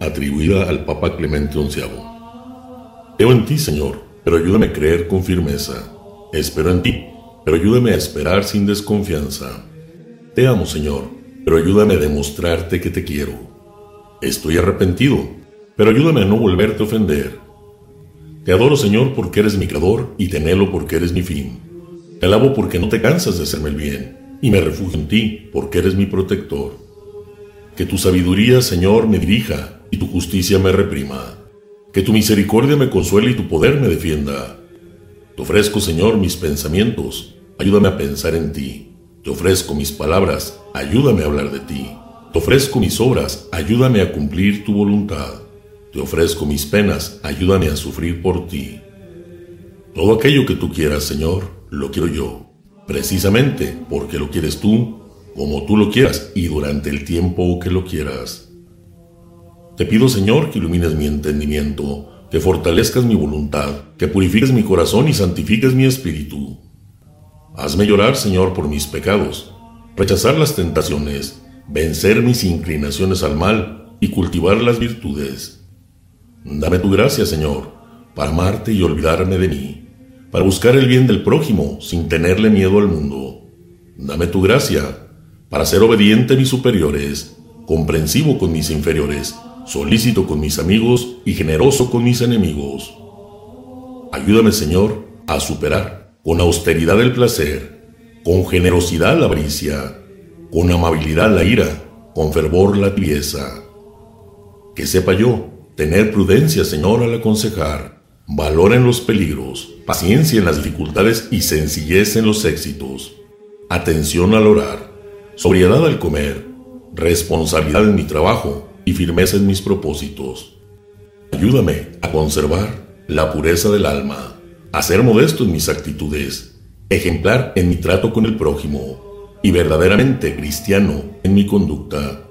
atribuida al Papa Clemente XI. Creo en ti, Señor, pero ayúdame a creer con firmeza. Espero en ti, pero ayúdame a esperar sin desconfianza. Te amo, Señor, pero ayúdame a demostrarte que te quiero. Estoy arrepentido, pero ayúdame a no volverte a ofender. Te adoro, Señor, porque eres mi creador y te anhelo porque eres mi fin. Te alabo porque no te cansas de hacerme el bien y me refugio en ti porque eres mi protector. Que tu sabiduría, Señor, me dirija y tu justicia me reprima. Que tu misericordia me consuele y tu poder me defienda. Te ofrezco, Señor, mis pensamientos ayúdame a pensar en ti. Te ofrezco mis palabras, ayúdame a hablar de ti. Te ofrezco mis obras, ayúdame a cumplir tu voluntad. Te ofrezco mis penas, ayúdame a sufrir por ti. Todo aquello que tú quieras, Señor, lo quiero yo, precisamente porque lo quieres tú, como tú lo quieras y durante el tiempo que lo quieras. Te pido, Señor, que ilumines mi entendimiento, que fortalezcas mi voluntad, que purifiques mi corazón y santifiques mi espíritu Hazme llorar, Señor, por mis pecados, rechazar las tentaciones, vencer mis inclinaciones al mal y cultivar las virtudes. Dame tu gracia, Señor, para amarte y olvidarme de mí, para buscar el bien del prójimo sin tenerle miedo al mundo. Dame tu gracia para ser obediente a mis superiores, comprensivo con mis inferiores, solícito con mis amigos y generoso con mis enemigos. Ayúdame, Señor, a superar con austeridad el placer, con generosidad la avaricia, con amabilidad la ira, con fervor la tibieza. Que sepa yo tener prudencia, Señor, al aconsejar, valor en los peligros, paciencia en las dificultades y sencillez en los éxitos, atención al orar, sobriedad al comer, responsabilidad en mi trabajo y firmeza en mis propósitos. Ayúdame a conservar la pureza del alma a ser modesto en mis actitudes, ejemplar en mi trato con el prójimo y verdaderamente cristiano en mi conducta.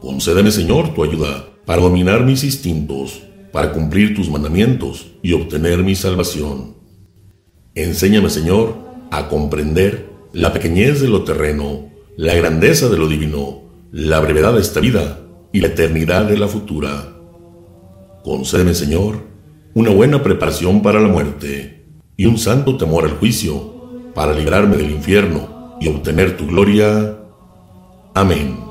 Concédeme, Señor, tu ayuda para dominar mis instintos, para cumplir tus mandamientos y obtener mi salvación. Enséñame, Señor, a comprender la pequeñez de lo terreno, la grandeza de lo divino, la brevedad de esta vida y la eternidad de la futura. Concédeme, Señor, una buena preparación para la muerte y un santo temor al juicio, para librarme del infierno y obtener tu gloria. Amén.